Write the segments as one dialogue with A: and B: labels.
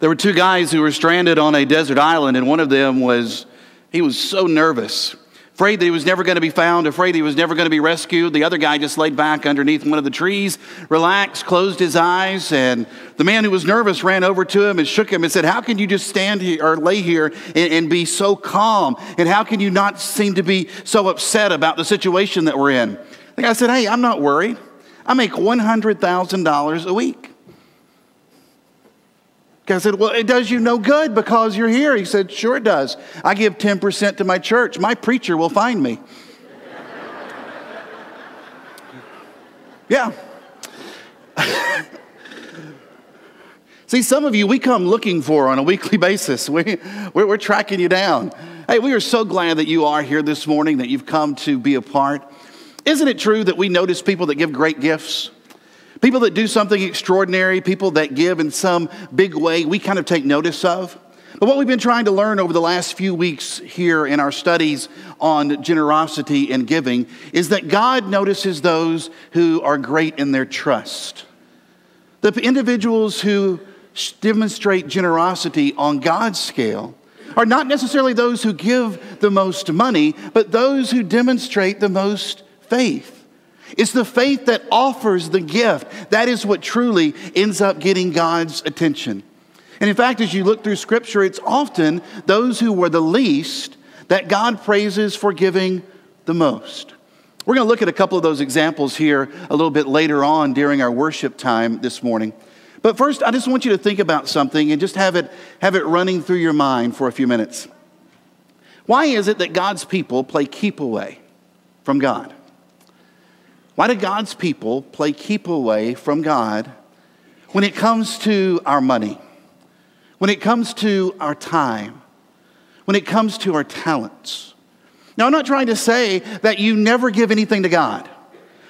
A: There were two guys who were stranded on a desert island, and one of them was, he was so nervous, afraid that he was never going to be found, afraid he was never going to be rescued. The other guy just laid back underneath one of the trees, relaxed, closed his eyes, and the man who was nervous ran over to him and shook him and said, How can you just stand here or lay here and, and be so calm? And how can you not seem to be so upset about the situation that we're in? The guy said, Hey, I'm not worried. I make $100,000 a week. I said, Well, it does you no good because you're here. He said, Sure, it does. I give 10% to my church. My preacher will find me. yeah. See, some of you we come looking for on a weekly basis. We, we're, we're tracking you down. Hey, we are so glad that you are here this morning, that you've come to be a part. Isn't it true that we notice people that give great gifts? People that do something extraordinary, people that give in some big way, we kind of take notice of. But what we've been trying to learn over the last few weeks here in our studies on generosity and giving is that God notices those who are great in their trust. The individuals who demonstrate generosity on God's scale are not necessarily those who give the most money, but those who demonstrate the most faith. It's the faith that offers the gift. That is what truly ends up getting God's attention. And in fact, as you look through Scripture, it's often those who were the least that God praises for giving the most. We're going to look at a couple of those examples here a little bit later on during our worship time this morning. But first, I just want you to think about something and just have it, have it running through your mind for a few minutes. Why is it that God's people play keep away from God? Why do God's people play keep away from God when it comes to our money, when it comes to our time, when it comes to our talents? Now, I'm not trying to say that you never give anything to God.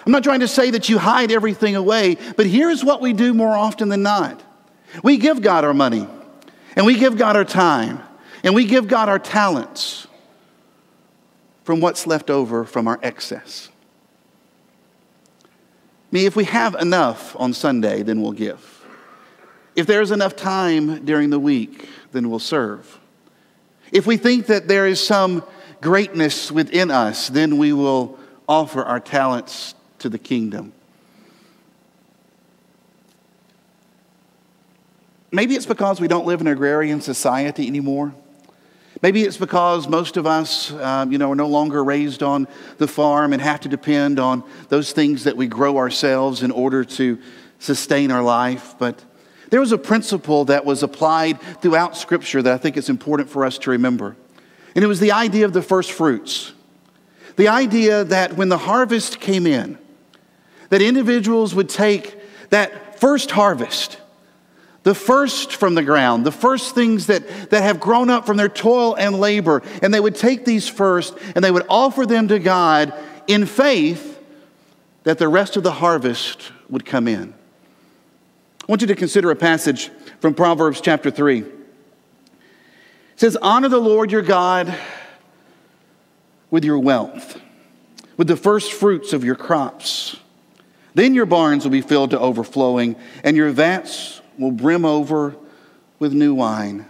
A: I'm not trying to say that you hide everything away, but here's what we do more often than not we give God our money, and we give God our time, and we give God our talents from what's left over from our excess. Mean, if we have enough on Sunday, then we'll give. If there's enough time during the week, then we'll serve. If we think that there is some greatness within us, then we will offer our talents to the kingdom. Maybe it's because we don't live in an agrarian society anymore. Maybe it's because most of us, um, you know, are no longer raised on the farm and have to depend on those things that we grow ourselves in order to sustain our life. But there was a principle that was applied throughout Scripture that I think it's important for us to remember. And it was the idea of the first fruits. The idea that when the harvest came in, that individuals would take that first harvest the first from the ground, the first things that, that have grown up from their toil and labor. And they would take these first and they would offer them to God in faith that the rest of the harvest would come in. I want you to consider a passage from Proverbs chapter 3. It says, Honor the Lord your God with your wealth, with the first fruits of your crops. Then your barns will be filled to overflowing, and your vats will brim over with new wine.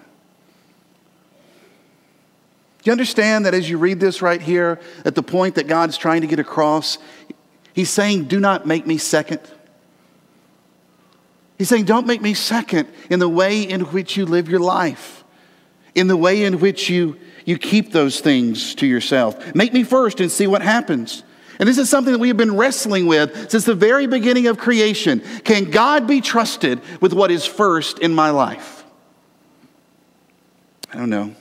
A: Do you understand that as you read this right here, at the point that God's trying to get across, He's saying, Do not make me second. He's saying, Don't make me second in the way in which you live your life, in the way in which you, you keep those things to yourself. Make me first and see what happens. And this is something that we have been wrestling with since the very beginning of creation. Can God be trusted with what is first in my life? I don't know.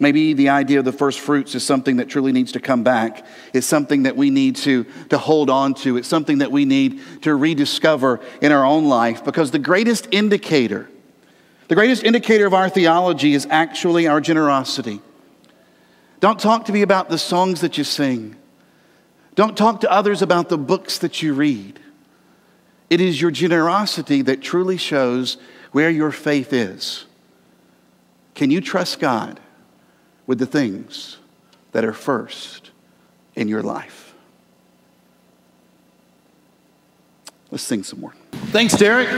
A: Maybe the idea of the first fruits is something that truly needs to come back. It's something that we need to, to hold on to. It's something that we need to rediscover in our own life because the greatest indicator, the greatest indicator of our theology is actually our generosity. Don't talk to me about the songs that you sing. Don't talk to others about the books that you read. It is your generosity that truly shows where your faith is. Can you trust God with the things that are first in your life? Let's sing some more. Thanks, Derek.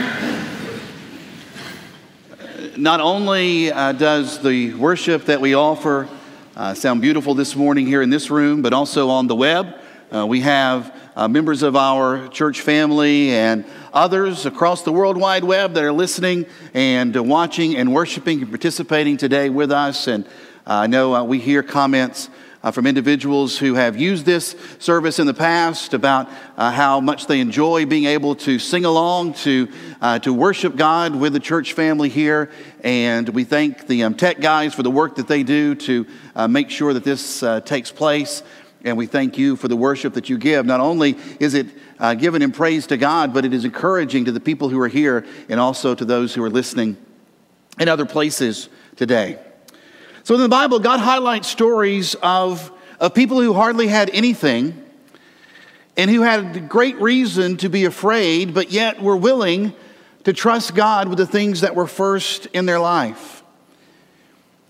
A: not only uh, does the worship that we offer uh, sound beautiful this morning here in this room, but also on the web. Uh, we have uh, members of our church family and others across the World Wide Web that are listening and watching and worshiping and participating today with us. And I know we hear comments uh, from individuals who have used this service in the past about uh, how much they enjoy being able to sing along, to, uh, to worship God with the church family here. And we thank the um, tech guys for the work that they do to uh, make sure that this uh, takes place. And we thank you for the worship that you give. Not only is it uh, given in praise to God, but it is encouraging to the people who are here and also to those who are listening in other places today. So in the Bible, God highlights stories of, of people who hardly had anything and who had great reason to be afraid, but yet were willing to trust God with the things that were first in their life.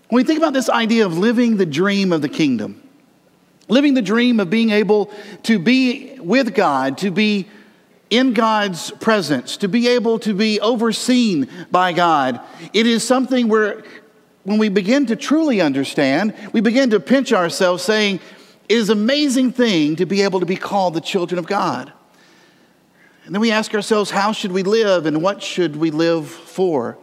A: When we think about this idea of living the dream of the kingdom, living the dream of being able to be with God, to be in God's presence, to be able to be overseen by God, it is something where when we begin to truly understand, we begin to pinch ourselves saying, it is an amazing thing to be able to be called the children of God. And then we ask ourselves, how should we live and what should we live for?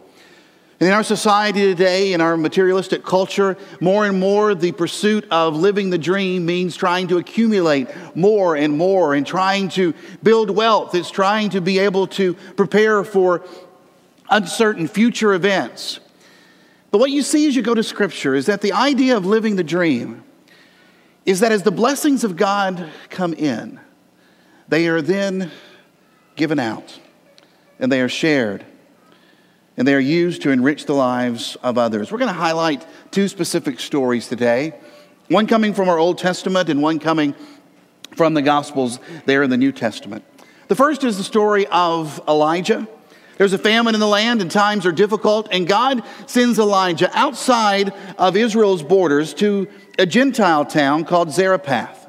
A: And in our society today, in our materialistic culture, more and more the pursuit of living the dream means trying to accumulate more and more and trying to build wealth. It's trying to be able to prepare for uncertain future events. But what you see as you go to Scripture is that the idea of living the dream is that as the blessings of God come in, they are then given out and they are shared and they are used to enrich the lives of others. We're going to highlight two specific stories today one coming from our Old Testament and one coming from the Gospels there in the New Testament. The first is the story of Elijah. There's a famine in the land and times are difficult, and God sends Elijah outside of Israel's borders to a Gentile town called Zarephath.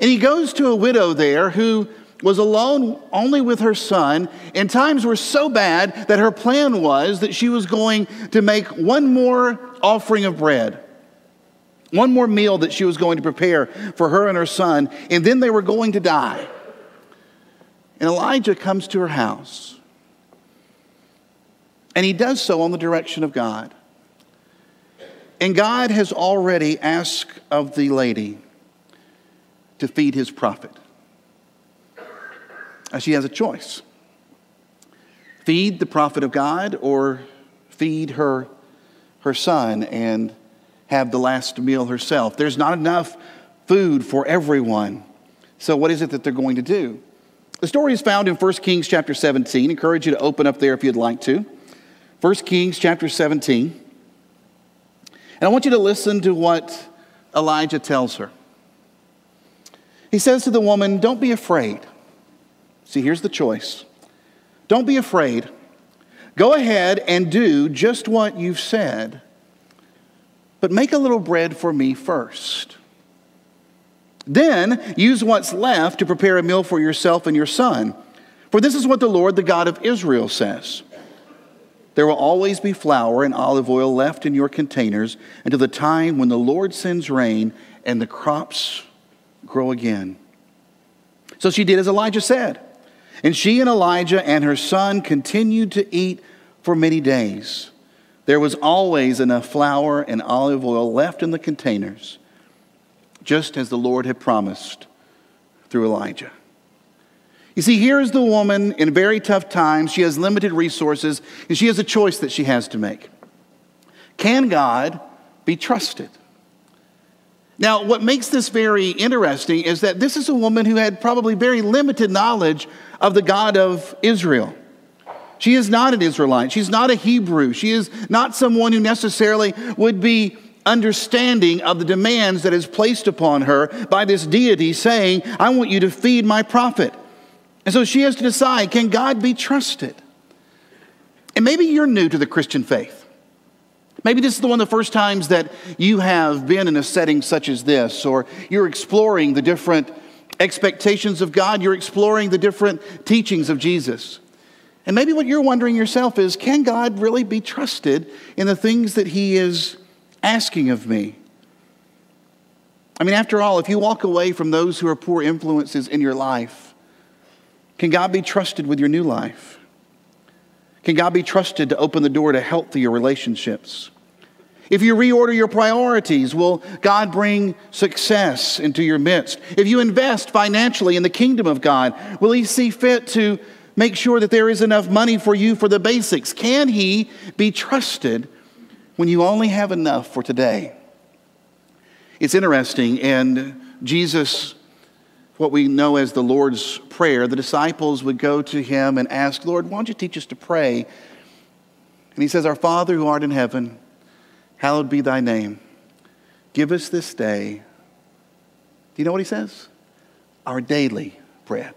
A: And he goes to a widow there who was alone only with her son, and times were so bad that her plan was that she was going to make one more offering of bread, one more meal that she was going to prepare for her and her son, and then they were going to die. And Elijah comes to her house. And he does so on the direction of God. And God has already asked of the lady to feed his prophet. Uh, she has a choice feed the prophet of God or feed her, her son and have the last meal herself. There's not enough food for everyone. So, what is it that they're going to do? The story is found in 1 Kings chapter 17. I encourage you to open up there if you'd like to. 1 Kings chapter 17. And I want you to listen to what Elijah tells her. He says to the woman, Don't be afraid. See, here's the choice. Don't be afraid. Go ahead and do just what you've said, but make a little bread for me first. Then use what's left to prepare a meal for yourself and your son. For this is what the Lord, the God of Israel, says. There will always be flour and olive oil left in your containers until the time when the Lord sends rain and the crops grow again. So she did as Elijah said. And she and Elijah and her son continued to eat for many days. There was always enough flour and olive oil left in the containers, just as the Lord had promised through Elijah. You see, here is the woman in very tough times. She has limited resources, and she has a choice that she has to make. Can God be trusted? Now, what makes this very interesting is that this is a woman who had probably very limited knowledge of the God of Israel. She is not an Israelite. She's not a Hebrew. She is not someone who necessarily would be understanding of the demands that is placed upon her by this deity saying, I want you to feed my prophet. And so she has to decide can God be trusted? And maybe you're new to the Christian faith. Maybe this is the one of the first times that you have been in a setting such as this, or you're exploring the different expectations of God, you're exploring the different teachings of Jesus. And maybe what you're wondering yourself is can God really be trusted in the things that He is asking of me? I mean, after all, if you walk away from those who are poor influences in your life, can God be trusted with your new life? Can God be trusted to open the door to healthier relationships? If you reorder your priorities, will God bring success into your midst? If you invest financially in the kingdom of God, will He see fit to make sure that there is enough money for you for the basics? Can He be trusted when you only have enough for today? It's interesting, and Jesus, what we know as the Lord's Prayer, the disciples would go to Him and ask, Lord, why don't you teach us to pray? And He says, Our Father who art in heaven, hallowed be thy name. Give us this day. Do you know what He says? Our daily bread.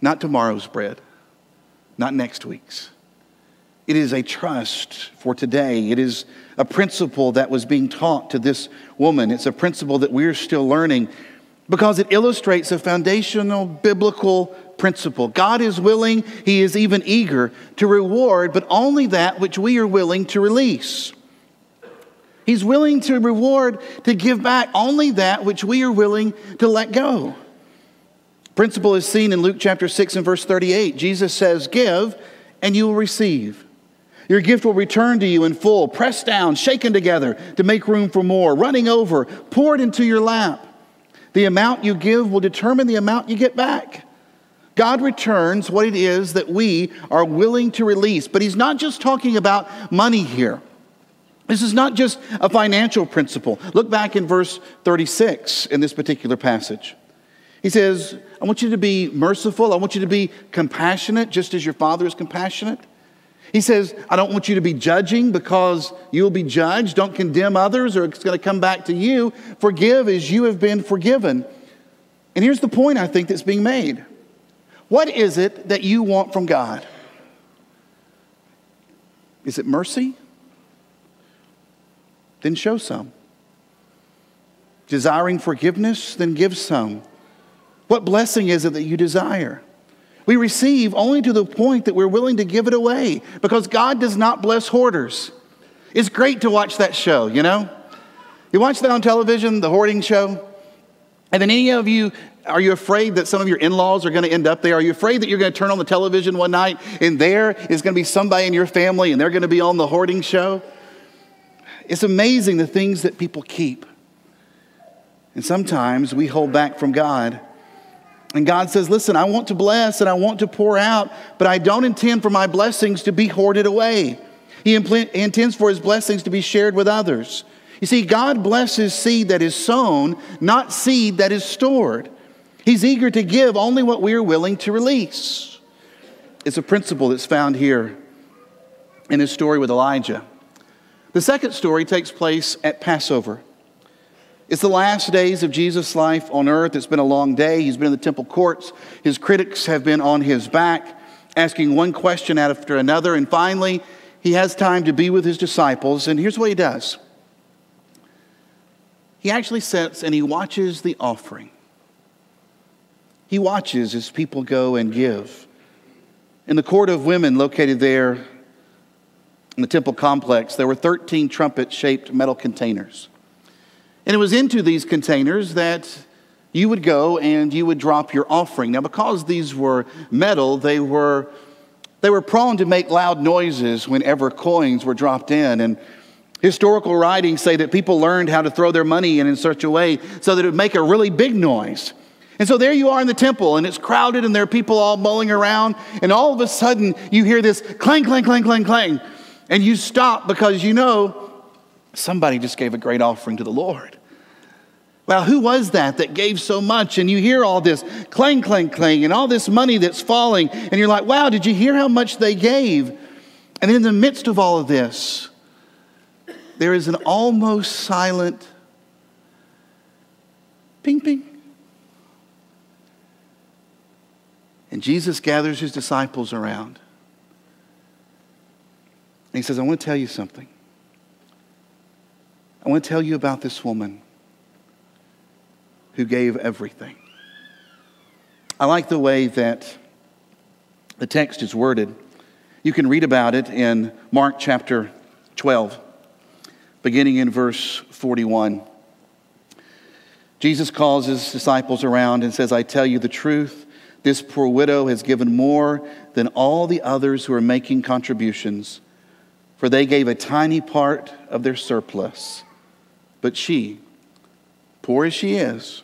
A: Not tomorrow's bread, not next week's. It is a trust for today. It is a principle that was being taught to this woman. It's a principle that we're still learning because it illustrates a foundational biblical principle. God is willing, He is even eager to reward, but only that which we are willing to release. He's willing to reward, to give back only that which we are willing to let go. Principle is seen in Luke chapter 6 and verse 38. Jesus says, Give and you will receive. Your gift will return to you in full, pressed down, shaken together to make room for more, running over, poured into your lap. The amount you give will determine the amount you get back. God returns what it is that we are willing to release. But He's not just talking about money here. This is not just a financial principle. Look back in verse 36 in this particular passage. He says, I want you to be merciful. I want you to be compassionate, just as your Father is compassionate. He says, I don't want you to be judging because you'll be judged. Don't condemn others or it's going to come back to you. Forgive as you have been forgiven. And here's the point I think that's being made What is it that you want from God? Is it mercy? Then show some. Desiring forgiveness? Then give some. What blessing is it that you desire? We receive only to the point that we're willing to give it away because God does not bless hoarders. It's great to watch that show, you know? You watch that on television, the hoarding show? And then any of you, are you afraid that some of your in laws are going to end up there? Are you afraid that you're going to turn on the television one night and there is going to be somebody in your family and they're going to be on the hoarding show? It's amazing the things that people keep. And sometimes we hold back from God and God says, Listen, I want to bless and I want to pour out, but I don't intend for my blessings to be hoarded away. He intends for his blessings to be shared with others. You see, God blesses seed that is sown, not seed that is stored. He's eager to give only what we are willing to release. It's a principle that's found here in his story with Elijah. The second story takes place at Passover. It's the last days of Jesus' life on earth. It's been a long day. He's been in the temple courts. His critics have been on his back, asking one question after another. And finally, he has time to be with his disciples. And here's what he does he actually sits and he watches the offering. He watches as people go and give. In the court of women located there in the temple complex, there were 13 trumpet shaped metal containers. And it was into these containers that you would go and you would drop your offering. Now, because these were metal, they were, they were prone to make loud noises whenever coins were dropped in. And historical writings say that people learned how to throw their money in in such a way so that it would make a really big noise. And so there you are in the temple, and it's crowded, and there are people all mulling around, and all of a sudden you hear this clang, clang, clang, clang, clang, and you stop because you know Somebody just gave a great offering to the Lord. Well, who was that that gave so much? And you hear all this clang, clang, clang, and all this money that's falling, and you're like, wow, did you hear how much they gave? And in the midst of all of this, there is an almost silent ping, ping. And Jesus gathers his disciples around. And he says, I want to tell you something. I want to tell you about this woman who gave everything. I like the way that The text is worded. You can read about it in Mark chapter 12, beginning in verse 41. Jesus calls his disciples around and says, I tell you the truth, this poor widow has given more than all the others who are making contributions, for they gave a tiny part of their surplus. But she, poor as she is,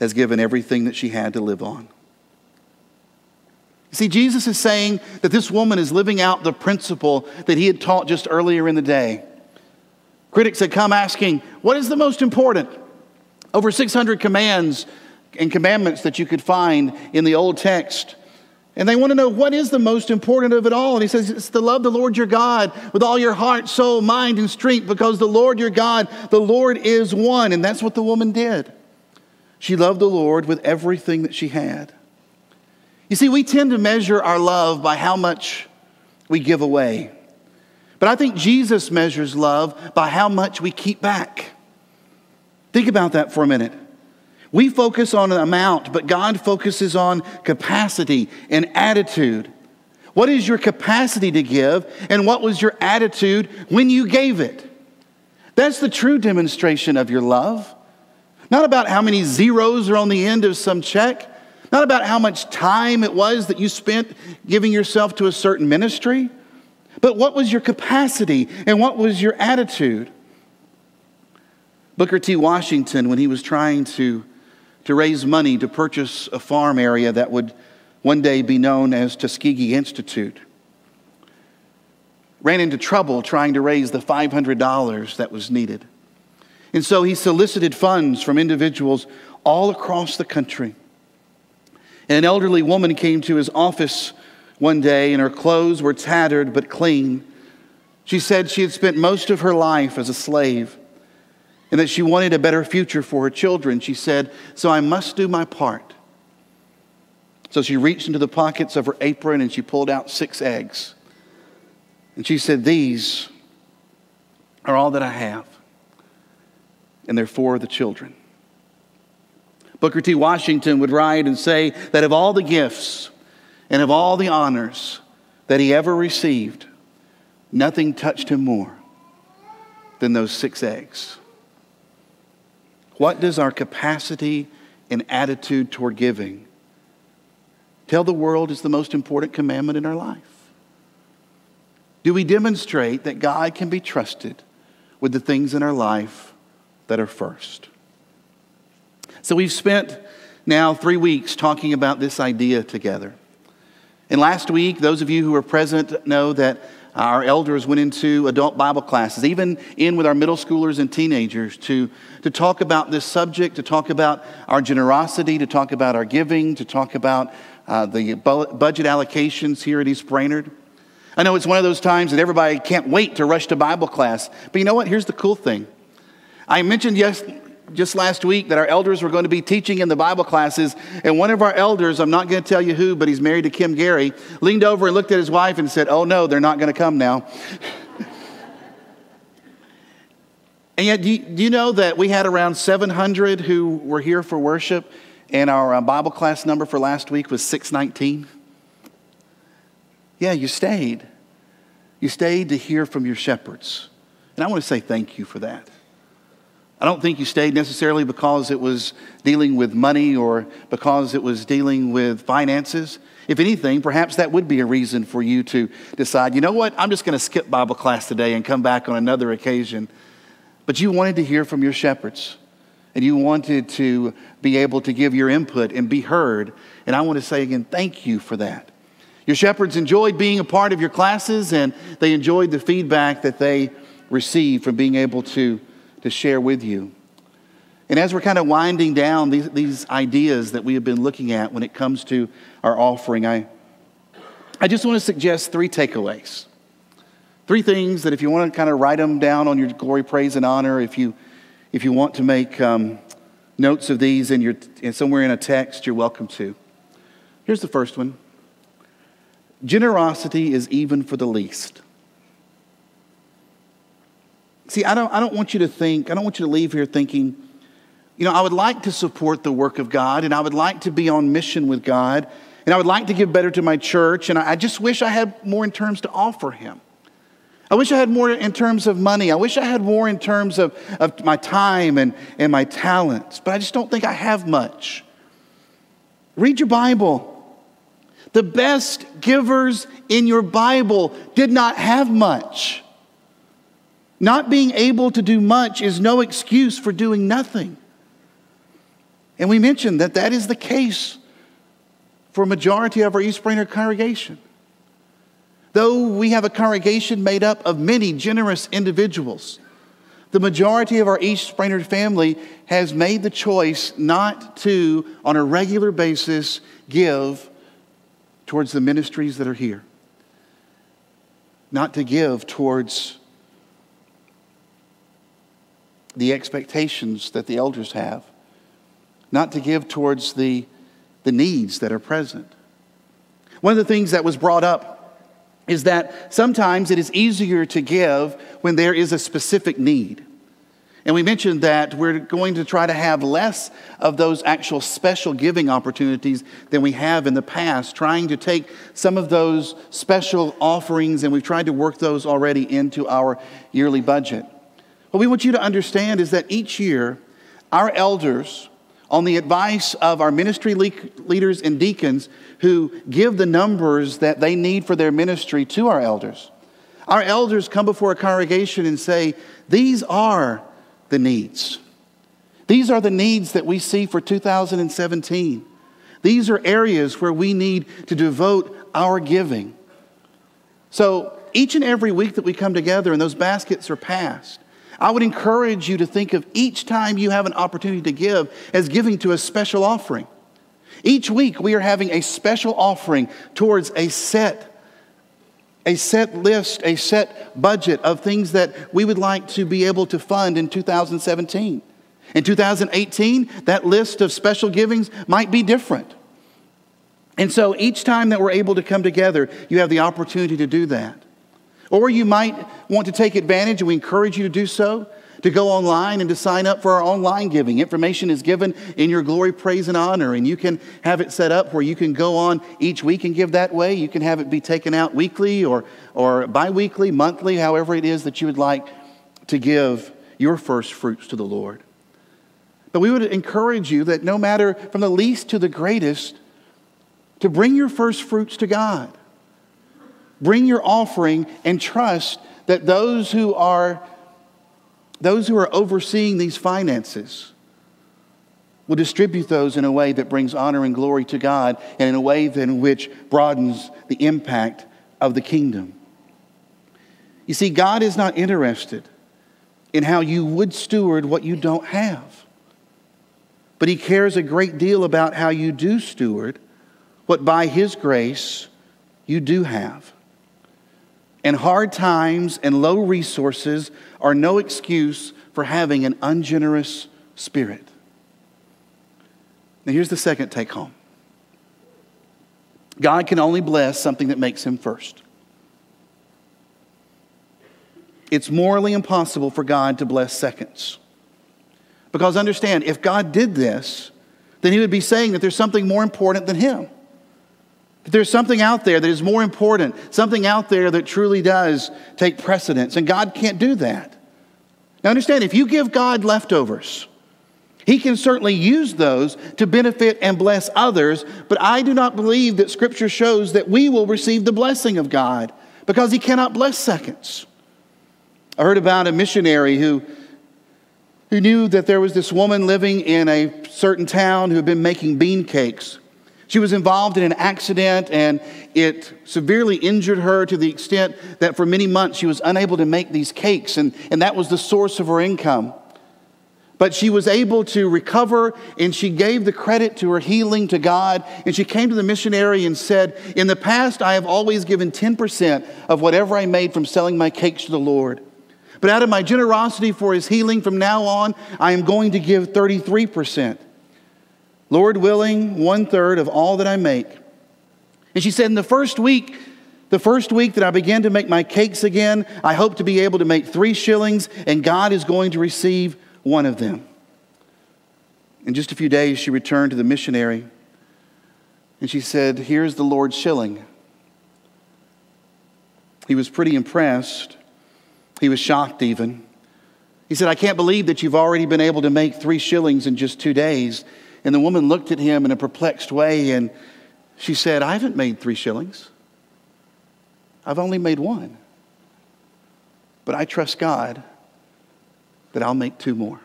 A: has given everything that she had to live on. See, Jesus is saying that this woman is living out the principle that he had taught just earlier in the day. Critics had come asking, What is the most important? Over 600 commands and commandments that you could find in the Old Text. And they want to know what is the most important of it all. And he says, It's to love the Lord your God with all your heart, soul, mind, and strength, because the Lord your God, the Lord is one. And that's what the woman did. She loved the Lord with everything that she had. You see, we tend to measure our love by how much we give away. But I think Jesus measures love by how much we keep back. Think about that for a minute. We focus on an amount, but God focuses on capacity and attitude. What is your capacity to give, and what was your attitude when you gave it? That's the true demonstration of your love. Not about how many zeros are on the end of some check, not about how much time it was that you spent giving yourself to a certain ministry, but what was your capacity and what was your attitude? Booker T. Washington, when he was trying to, to raise money to purchase a farm area that would one day be known as Tuskegee Institute, ran into trouble trying to raise the $500 that was needed. And so he solicited funds from individuals all across the country. And an elderly woman came to his office one day, and her clothes were tattered but clean. She said she had spent most of her life as a slave and that she wanted a better future for her children. She said, So I must do my part. So she reached into the pockets of her apron and she pulled out six eggs. And she said, These are all that I have, and they're for the children. Booker T. Washington would write and say that of all the gifts and of all the honors that he ever received, nothing touched him more than those six eggs. What does our capacity and attitude toward giving tell the world is the most important commandment in our life? Do we demonstrate that God can be trusted with the things in our life that are first? So we've spent now three weeks talking about this idea together. And last week, those of you who were present know that our elders went into adult Bible classes, even in with our middle schoolers and teenagers, to, to talk about this subject, to talk about our generosity, to talk about our giving, to talk about uh, the budget allocations here at East Brainerd. I know it's one of those times that everybody can't wait to rush to Bible class. But you know what? Here's the cool thing. I mentioned yes, just last week that our elders were going to be teaching in the Bible classes, and one of our elders, I'm not going to tell you who, but he's married to Kim Gary, leaned over and looked at his wife and said, Oh no, they're not going to come now. and yet, do you, do you, know that we had around 700 who were here for worship, and our uh, Bible class number for last week was 619? Yeah, you stayed. You stayed to hear from your shepherds. And I want to say thank you for that. I don't think you stayed necessarily because it was dealing with money or because it was dealing with finances. If anything, perhaps that would be a reason for you to decide, you know what, I'm just going to skip Bible class today and come back on another occasion. But you wanted to hear from your shepherds and you wanted to be able to give your input and be heard. And I want to say again, thank you for that. Your shepherds enjoyed being a part of your classes and they enjoyed the feedback that they received from being able to to share with you. And as we're kind of winding down these, these ideas that we have been looking at when it comes to our offering, I, I just want to suggest three takeaways. Three things that if you want to kind of write them down on your glory, praise, and honor, if you, if you want to make um, notes of these in your, in somewhere in a text, you're welcome to. Here's the first one Generosity is even for the least. See, I don't, I don't want you to think, I don't want you to leave here thinking, you know, I would like to support the work of God and I would like to be on mission with God, And I would like to give better to my church, and I just wish I had more in terms to offer him. I wish I had more in terms of money. I wish I had more in terms of, of my time and, and my talents, but I just don't think I have much. Read your Bible. The best givers in your Bible did not have much. Not being able to do much is no excuse for doing nothing. And we mentioned that that is the case for a majority of our East Brainerd congregation. Though we have a congregation made up of many generous individuals, the majority of our East Brainerd family has made the choice not to, on a regular basis, give towards the ministries that are here, not to give towards the expectations that the elders have, not to give towards the, the needs that are present. One of the things that was brought up is that sometimes it is easier to give when there is a specific need. And we mentioned that we're going to try to have less of those actual special giving opportunities than we have in the past, trying to take some of those special offerings, and we've tried to work those already into our yearly budget. What we want you to understand is that each year, our elders, on the advice of our ministry leaders and deacons who give the numbers that they need for their ministry to our elders, our elders come before a congregation and say, These are the needs. These are the needs that we see for 2017. These are areas where we need to devote our giving. So each and every week that we come together and those baskets are passed, I would encourage you to think of each time you have an opportunity to give as giving to a special offering. Each week we are having a special offering towards a set a set list, a set budget of things that we would like to be able to fund in 2017. In 2018, that list of special givings might be different. And so each time that we're able to come together, you have the opportunity to do that. Or you might want to take advantage, and we encourage you to do so, to go online and to sign up for our online giving. Information is given in your glory, praise, and honor, and you can have it set up where you can go on each week and give that way. You can have it be taken out weekly or, or bi weekly, monthly, however it is that you would like to give your first fruits to the Lord. But we would encourage you that no matter from the least to the greatest, to bring your first fruits to God bring your offering and trust that those who are those who are overseeing these finances will distribute those in a way that brings honor and glory to God and in a way in which broadens the impact of the kingdom. You see, God is not interested in how you would steward what you don't have, but He cares a great deal about how you do steward what by His grace you do have. And hard times and low resources are no excuse for having an ungenerous spirit. Now, here's the second take home God can only bless something that makes him first. It's morally impossible for God to bless seconds. Because understand, if God did this, then he would be saying that there's something more important than him. There's something out there that is more important, something out there that truly does take precedence, and God can't do that. Now, understand, if you give God leftovers, He can certainly use those to benefit and bless others, but I do not believe that Scripture shows that we will receive the blessing of God because He cannot bless seconds. I heard about a missionary who, who knew that there was this woman living in a certain town who had been making bean cakes she was involved in an accident and it severely injured her to the extent that for many months she was unable to make these cakes, and, and that was the source of her income. But she was able to recover and she gave the credit to her healing to God. And she came to the missionary and said, In the past, I have always given 10% of whatever I made from selling my cakes to the Lord. But out of my generosity for his healing from now on, I am going to give 33%. Lord willing, one third of all that I make. And she said, in the first week, the first week that I began to make my cakes again, I hope to be able to make three shillings, and God is going to receive one of them. In just a few days, she returned to the missionary. And she said, Here's the Lord's shilling. He was pretty impressed. He was shocked, even. He said, I can't believe that you've already been able to make three shillings in just two days. And the woman looked at him in a perplexed way and she said, I haven't made three shillings. I've only made one. But I trust God that I'll make two more.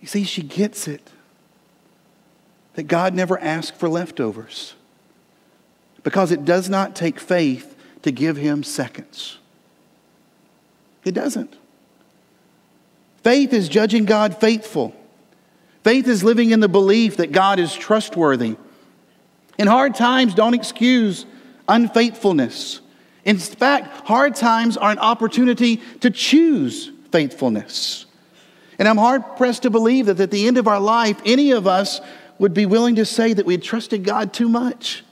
A: You see, she gets it that God never asked for leftovers because it does not take faith to give him seconds. It doesn't. Faith is judging God faithful. Faith is living in the belief that God is trustworthy. In hard times, don't excuse unfaithfulness. In fact, hard times are an opportunity to choose faithfulness. And I'm hard pressed to believe that at the end of our life, any of us would be willing to say that we had trusted God too much.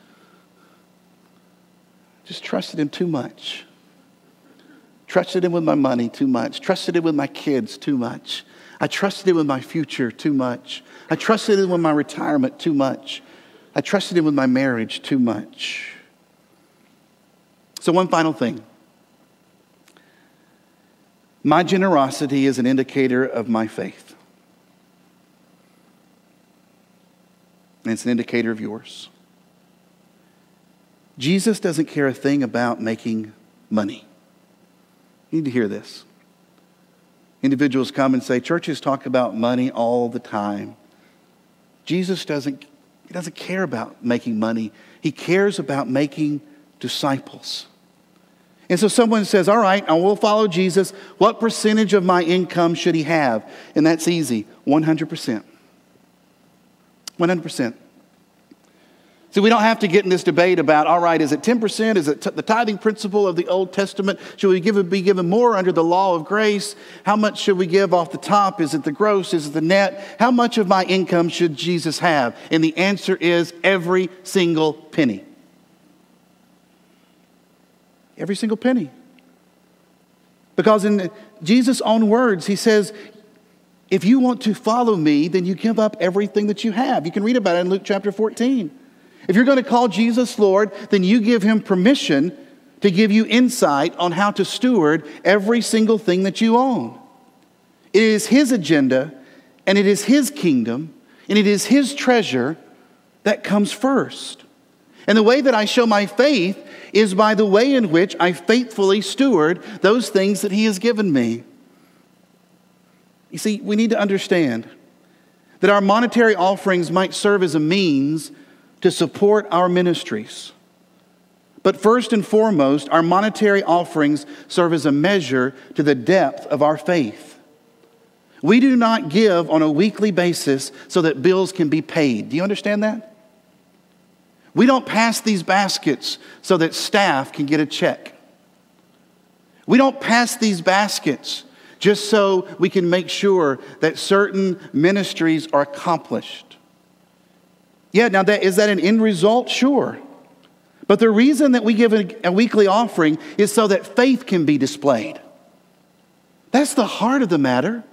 A: Just trusted Him too much. Trusted Him with my money too much. Trusted Him with my kids too much. I trusted Him with my future too much. I trusted Him with my retirement too much. I trusted Him with my marriage too much. So, one final thing my generosity is an indicator of my faith, and it's an indicator of yours. Jesus doesn't care a thing about making money. You need to hear this. Individuals come and say, churches talk about money all the time. Jesus doesn't, he doesn't care about making money, he cares about making disciples. And so someone says, All right, I will follow Jesus. What percentage of my income should he have? And that's easy 100%. 100%. See, we don't have to get in this debate about, all right, is it 10%? Is it t- the tithing principle of the Old Testament? Should we give, be given more under the law of grace? How much should we give off the top? Is it the gross? Is it the net? How much of my income should Jesus have? And the answer is every single penny. Every single penny. Because in Jesus' own words, he says, if you want to follow me, then you give up everything that you have. You can read about it in Luke chapter 14. If you're going to call Jesus Lord, then you give him permission to give you insight on how to steward every single thing that you own. It is his agenda, and it is his kingdom, and it is his treasure that comes first. And the way that I show my faith is by the way in which I faithfully steward those things that he has given me. You see, we need to understand that our monetary offerings might serve as a means to support our ministries. But first and foremost, our monetary offerings serve as a measure to the depth of our faith. We do not give on a weekly basis so that bills can be paid. Do you understand that? We don't pass these baskets so that staff can get a check. We don't pass these baskets just so we can make sure that certain ministries are accomplished. Yeah, now that, is that an end result? Sure. But the reason that we give a, a weekly offering is so that faith can be displayed. That's the heart of the matter.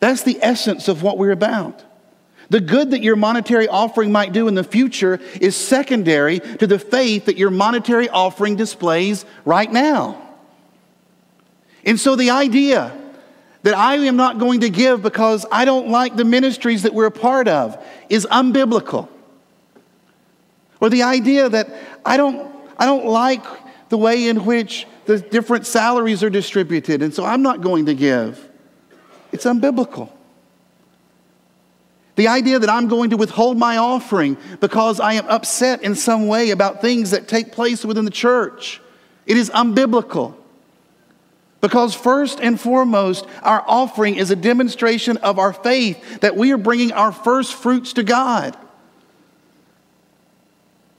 A: That's the essence of what we're about. The good that your monetary offering might do in the future is secondary to the faith that your monetary offering displays right now. And so the idea that I am not going to give because I don't like the ministries that we're a part of is unbiblical. Or the idea that I don't, I don't like the way in which the different salaries are distributed, and so I'm not going to give. It's unbiblical. The idea that I'm going to withhold my offering because I am upset in some way about things that take place within the church, it is unbiblical. Because, first and foremost, our offering is a demonstration of our faith that we are bringing our first fruits to God.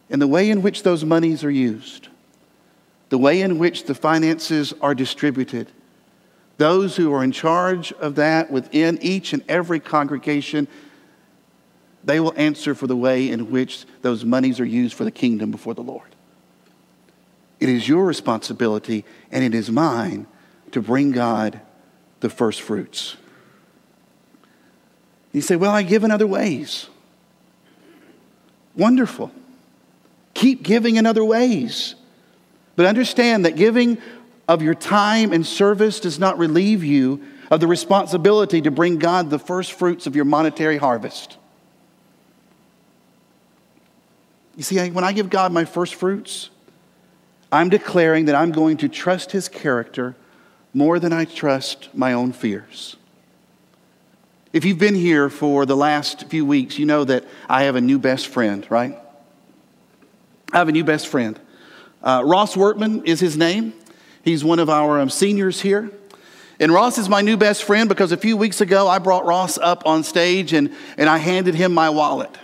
A: And the way in which those monies are used, the way in which the finances are distributed, those who are in charge of that within each and every congregation, they will answer for the way in which those monies are used for the kingdom before the Lord. It is your responsibility, and it is mine to bring God the first fruits. You say, Well, I give in other ways. Wonderful. Keep giving in other ways. But understand that giving of your time and service does not relieve you of the responsibility to bring God the first fruits of your monetary harvest. You see, when I give God my first fruits, I'm declaring that I'm going to trust His character more than I trust my own fears. If you've been here for the last few weeks, you know that I have a new best friend, right? I have a new best friend. Uh, Ross Wortman is his name. He's one of our um, seniors here. And Ross is my new best friend because a few weeks ago I brought Ross up on stage and, and I handed him my wallet.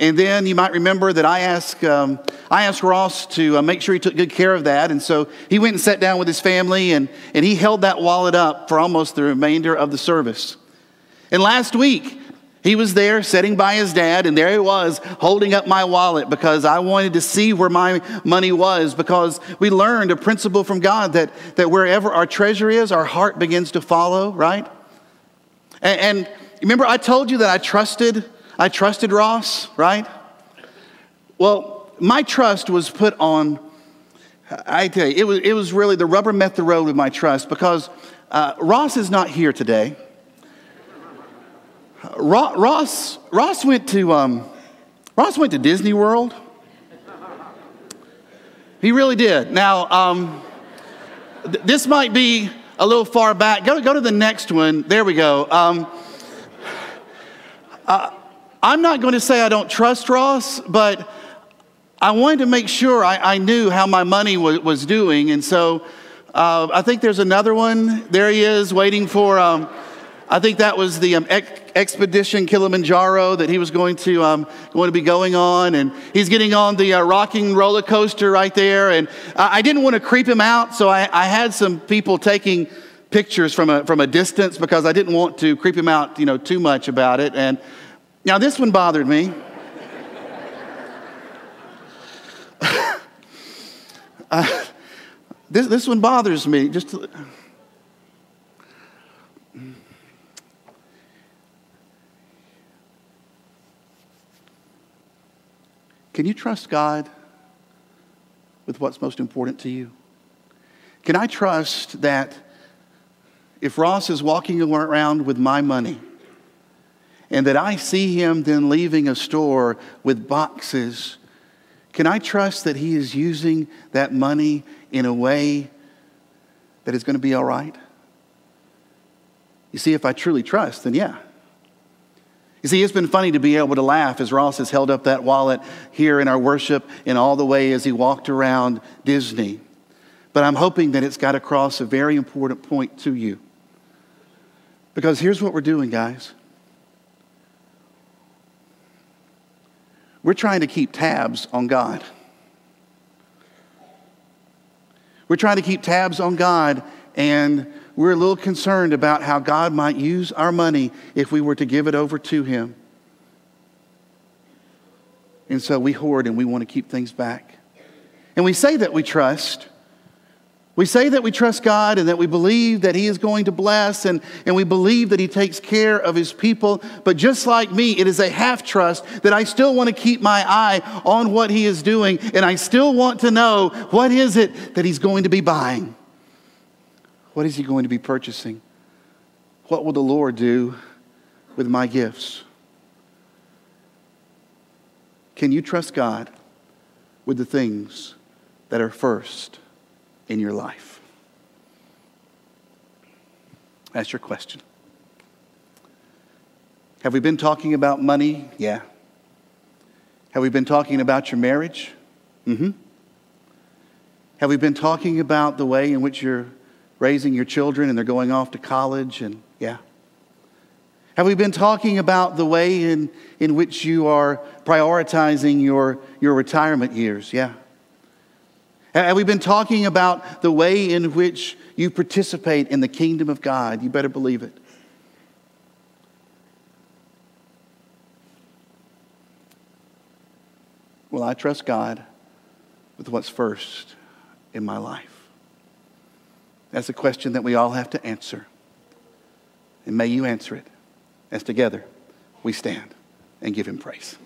A: And then you might remember that I asked, um, I asked Ross to uh, make sure he took good care of that. And so he went and sat down with his family and, and he held that wallet up for almost the remainder of the service. And last week, he was there sitting by his dad, and there he was holding up my wallet because I wanted to see where my money was. Because we learned a principle from God that, that wherever our treasure is, our heart begins to follow, right? And, and remember, I told you that I trusted, I trusted Ross, right? Well, my trust was put on, I tell you, it was, it was really the rubber met the road with my trust because uh, Ross is not here today. Ross, Ross went to um, Ross went to Disney World. He really did. Now, um, th- this might be a little far back. Go, go to the next one. There we go. Um, uh, I'm not going to say I don't trust Ross, but I wanted to make sure I, I knew how my money was, was doing. And so uh, I think there's another one. There he is waiting for. Um, I think that was the um, ex- expedition Kilimanjaro that he was going to um, going to be going on, and he's getting on the uh, Rock 'n' Roller Coaster right there. And I, I didn't want to creep him out, so I, I, had some people taking pictures from a from a distance because I didn't want to creep him out, you know, too much about it. And now this one bothered me. uh, this this one bothers me just. To, Can you trust God with what's most important to you? Can I trust that if Ross is walking around with my money and that I see him then leaving a store with boxes, can I trust that he is using that money in a way that is going to be all right? You see, if I truly trust, then yeah, you see, it's been funny to be able to laugh as Ross has held up that wallet here in our worship in all the way as he walked around Disney. But I'm hoping that it's got across a very important point to you. Because here's what we're doing, guys. We're trying to keep tabs on God. We're trying to keep tabs on God and we're a little concerned about how God might use our money if we were to give it over to Him. And so we hoard and we want to keep things back. And we say that we trust. We say that we trust God and that we believe that He is going to bless and, and we believe that He takes care of His people. But just like me, it is a half trust that I still want to keep my eye on what He is doing and I still want to know what is it that He's going to be buying. What is he going to be purchasing? What will the Lord do with my gifts? Can you trust God with the things that are first in your life? That's your question. Have we been talking about money? Yeah. Have we been talking about your marriage? Mm hmm. Have we been talking about the way in which you're raising your children and they're going off to college and yeah. Have we been talking about the way in, in which you are prioritizing your, your retirement years? Yeah. Have we been talking about the way in which you participate in the kingdom of God? You better believe it. Will I trust God with what's first in my life? That's a question that we all have to answer. And may you answer it as together we stand and give him praise.